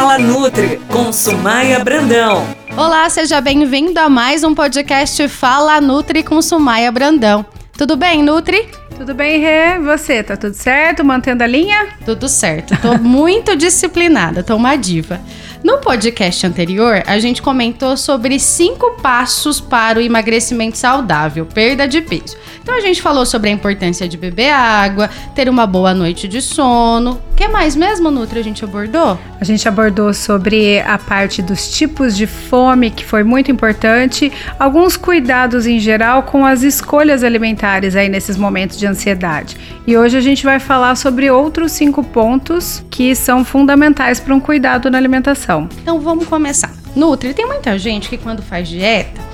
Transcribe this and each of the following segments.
Fala Nutri com Sumaia Brandão. Olá, seja bem-vindo a mais um podcast Fala Nutri com Sumaia Brandão. Tudo bem, Nutri? Tudo bem, Rê? Você, tá tudo certo? Mantendo a linha? Tudo certo. Tô muito disciplinada, tô uma diva. No podcast anterior, a gente comentou sobre cinco passos para o emagrecimento saudável, perda de peso. Então a gente falou sobre a importância de beber água, ter uma boa noite de sono. O que mais mesmo, Nutri, a gente abordou? A gente abordou sobre a parte dos tipos de fome, que foi muito importante, alguns cuidados em geral com as escolhas alimentares aí nesses momentos de ansiedade. E hoje a gente vai falar sobre outros cinco pontos que são fundamentais para um cuidado na alimentação. Então vamos começar. Nutri, tem muita gente que quando faz dieta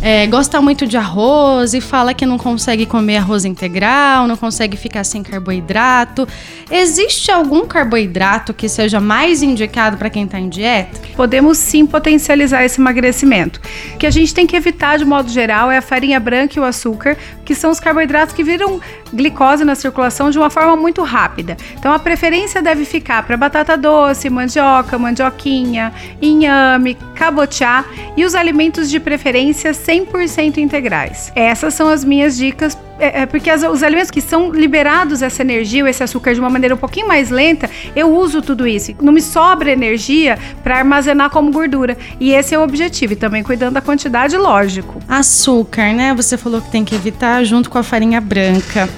é, gosta muito de arroz e fala que não consegue comer arroz integral, não consegue ficar sem carboidrato. Existe algum carboidrato que seja mais indicado para quem está em dieta? Podemos sim potencializar esse emagrecimento. O que a gente tem que evitar de modo geral é a farinha branca e o açúcar, que são os carboidratos que viram glicose na circulação de uma forma muito rápida. Então a preferência deve ficar para batata doce, mandioca, mandioquinha, inhame, cabotiá e os alimentos de preferência 100% integrais. Essas são as minhas dicas é, é porque as, os alimentos que são liberados essa energia, esse açúcar de uma maneira um pouquinho mais lenta, eu uso tudo isso. Não me sobra energia para armazenar como gordura. E esse é o objetivo. E também cuidando da quantidade, lógico. Açúcar, né? Você falou que tem que evitar junto com a farinha branca.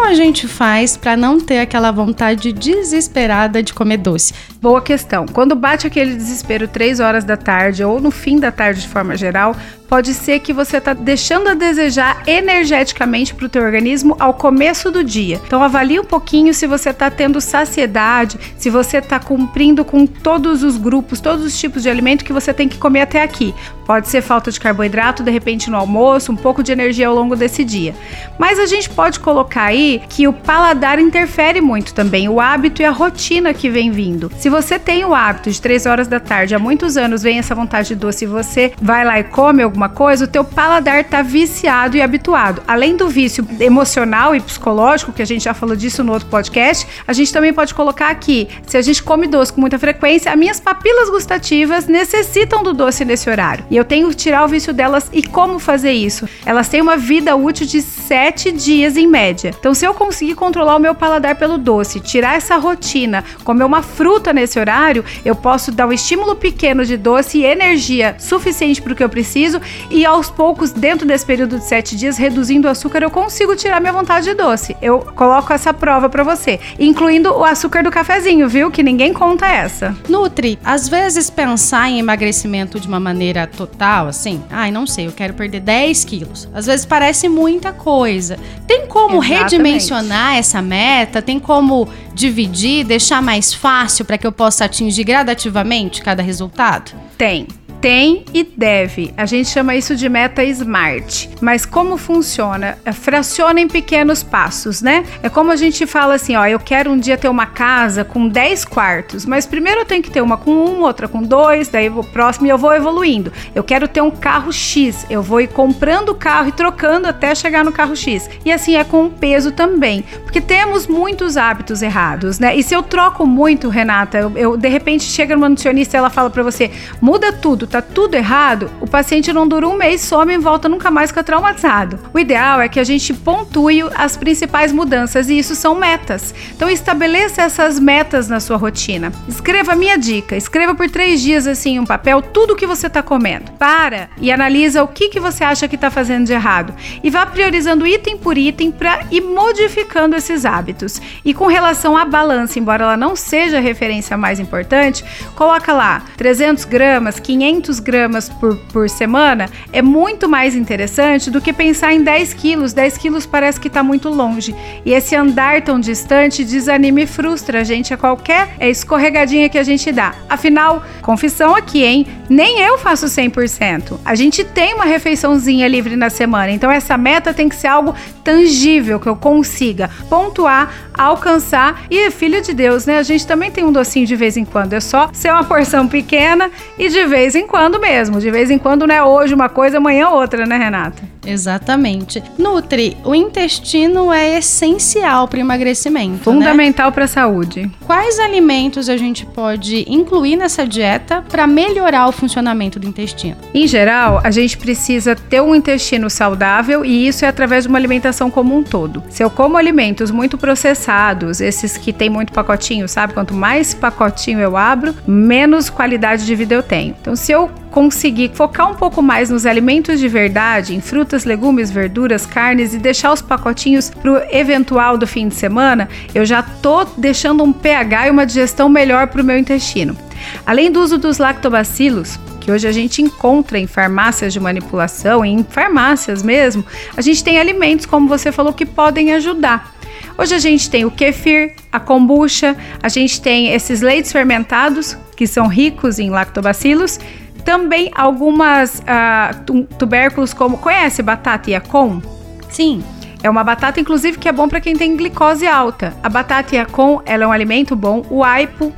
Como a gente faz para não ter aquela vontade desesperada de comer doce? Boa questão. Quando bate aquele desespero 3 horas da tarde ou no fim da tarde de forma geral, pode ser que você está deixando a desejar energeticamente para o teu organismo ao começo do dia. Então avalie um pouquinho se você está tendo saciedade, se você está cumprindo com todos os grupos, todos os tipos de alimento que você tem que comer até aqui. Pode ser falta de carboidrato, de repente no almoço, um pouco de energia ao longo desse dia. Mas a gente pode colocar aí que o paladar interfere muito também, o hábito e a rotina que vem vindo. Se você tem o hábito de 3 horas da tarde, há muitos anos vem essa vontade de doce e você vai lá e come alguma coisa, o teu paladar tá viciado e habituado. Além do vício emocional e psicológico, que a gente já falou disso no outro podcast, a gente também pode colocar aqui, se a gente come doce com muita frequência, as minhas papilas gustativas necessitam do doce nesse horário. E eu tenho que tirar o vício delas e como fazer isso? Elas têm uma vida útil de 7 dias em média. Então, se eu conseguir controlar o meu paladar pelo doce, tirar essa rotina, comer uma fruta nesse horário, eu posso dar um estímulo pequeno de doce e energia suficiente para o que eu preciso e aos poucos, dentro desse período de sete dias, reduzindo o açúcar, eu consigo tirar minha vontade de doce. Eu coloco essa prova para você, incluindo o açúcar do cafezinho, viu? Que ninguém conta essa. Nutri, às vezes pensar em emagrecimento de uma maneira total, assim, ai, não sei, eu quero perder 10 quilos. Às vezes parece muita coisa. Tem como Exatamente. redimensionar essa meta? Tem como dividir, deixar mais fácil para que eu possa atingir gradativamente cada resultado? Tem tem e deve. A gente chama isso de meta smart. Mas como funciona? É, fraciona em pequenos passos, né? É como a gente fala assim, ó, eu quero um dia ter uma casa com 10 quartos, mas primeiro eu tenho que ter uma com um, outra com dois, daí o próximo e eu vou evoluindo. Eu quero ter um carro X, eu vou ir comprando o carro e trocando até chegar no carro X. E assim é com o peso também, porque temos muitos hábitos errados, né? E se eu troco muito, Renata, eu, eu de repente chega numa nutricionista e ela fala para você, muda tudo, tá tudo errado, o paciente não dura um mês, some e volta nunca mais fica traumatizado. O ideal é que a gente pontue as principais mudanças e isso são metas. Então estabeleça essas metas na sua rotina. Escreva minha dica, escreva por três dias assim um papel tudo que você está comendo. Para e analisa o que, que você acha que está fazendo de errado e vá priorizando item por item para ir modificando esses hábitos. E com relação à balança, embora ela não seja a referência mais importante, coloca lá 300 gramas, 500 500 gramas por, por semana é muito mais interessante do que pensar em 10 quilos. 10 quilos parece que está muito longe. E esse andar tão distante desanima e frustra a gente a qualquer escorregadinha que a gente dá. Afinal, confissão aqui, hein? Nem eu faço 100%. A gente tem uma refeiçãozinha livre na semana, então essa meta tem que ser algo tangível, que eu consiga pontuar, alcançar. E filho de Deus, né? A gente também tem um docinho de vez em quando. É só ser uma porção pequena e de vez em quando mesmo. De vez em quando não é hoje uma coisa, amanhã outra, né, Renata? Exatamente. Nutri, o intestino é essencial para o emagrecimento. Né? Fundamental né? para a saúde. Quais alimentos a gente pode incluir nessa dieta para melhorar o funcionamento do intestino? Em geral, a gente precisa ter um intestino saudável e isso é através de uma alimentação como um todo. Se eu como alimentos muito processados, esses que tem muito pacotinho, sabe? Quanto mais pacotinho eu abro, menos qualidade de vida eu tenho. Então, se eu conseguir focar um pouco mais nos alimentos de verdade, em frutas, legumes, verduras, carnes e deixar os pacotinhos para o eventual do fim de semana, eu já tô deixando um pH e uma digestão melhor para o meu intestino. Além do uso dos lactobacilos, que hoje a gente encontra em farmácias de manipulação, em farmácias mesmo, a gente tem alimentos, como você falou, que podem ajudar. Hoje a gente tem o kefir, a kombucha, a gente tem esses leites fermentados que são ricos em lactobacilos também algumas uh, tubérculos como conhece batata yacon? Sim. É uma batata, inclusive, que é bom para quem tem glicose alta. A batata yacon, ela é um alimento bom. O aipo,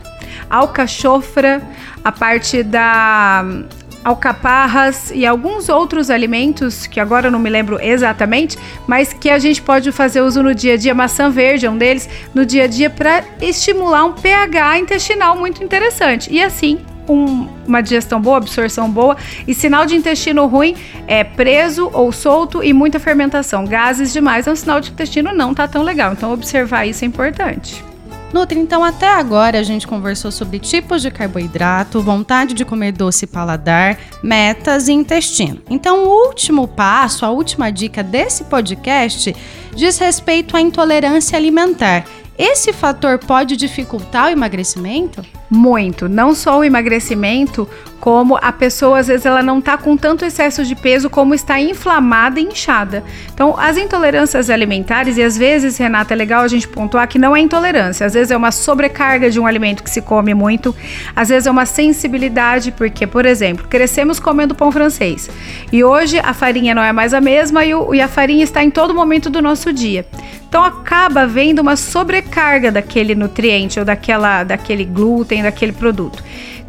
alcachofra, a parte da hum, alcaparras e alguns outros alimentos que agora eu não me lembro exatamente, mas que a gente pode fazer uso no dia a dia. Maçã verde é um deles, no dia a dia para estimular um pH intestinal muito interessante. E assim um, uma digestão boa, absorção boa. E sinal de intestino ruim é preso ou solto e muita fermentação. Gases demais é um sinal de intestino não tá tão legal. Então, observar isso é importante. Nutri, então até agora a gente conversou sobre tipos de carboidrato, vontade de comer doce e paladar, metas e intestino. Então o último passo, a última dica desse podcast diz respeito à intolerância alimentar. Esse fator pode dificultar o emagrecimento? Muito, não só o emagrecimento, como a pessoa às vezes ela não está com tanto excesso de peso como está inflamada e inchada. Então, as intolerâncias alimentares e às vezes, Renata, é legal a gente pontuar que não é intolerância, às vezes é uma sobrecarga de um alimento que se come muito, às vezes é uma sensibilidade, porque, por exemplo, crescemos comendo pão francês e hoje a farinha não é mais a mesma e, o, e a farinha está em todo momento do nosso dia. Então acaba vendo uma sobrecarga daquele nutriente ou daquela, daquele glúten, daquele produto.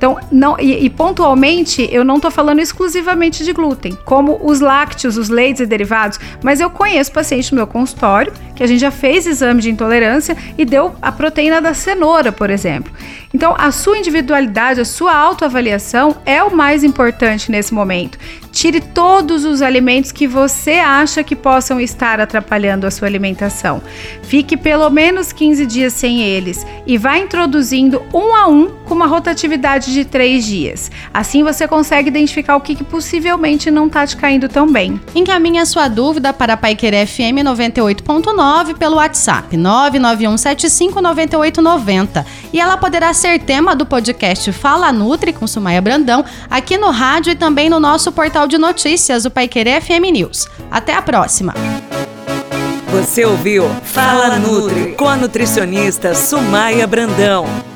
Então, não, e, e pontualmente, eu não estou falando exclusivamente de glúten, como os lácteos, os leites e derivados, mas eu conheço paciente no meu consultório que a gente já fez exame de intolerância e deu a proteína da cenoura, por exemplo. Então, a sua individualidade, a sua autoavaliação é o mais importante nesse momento. Tire todos os alimentos que você acha que possam estar atrapalhando a sua alimentação. Fique pelo menos 15 dias sem eles e vá introduzindo um a um com uma rotatividade de três dias. Assim você consegue identificar o que, que possivelmente não está te caindo tão bem. Encaminhe a sua dúvida para a Paiquerê FM 98.9 pelo WhatsApp 991759890 e ela poderá ser tema do podcast Fala Nutri com Sumaia Brandão aqui no rádio e também no nosso portal de notícias, o Paiquerê FM News. Até a próxima! Você ouviu Fala Nutri com a nutricionista Sumaia Brandão.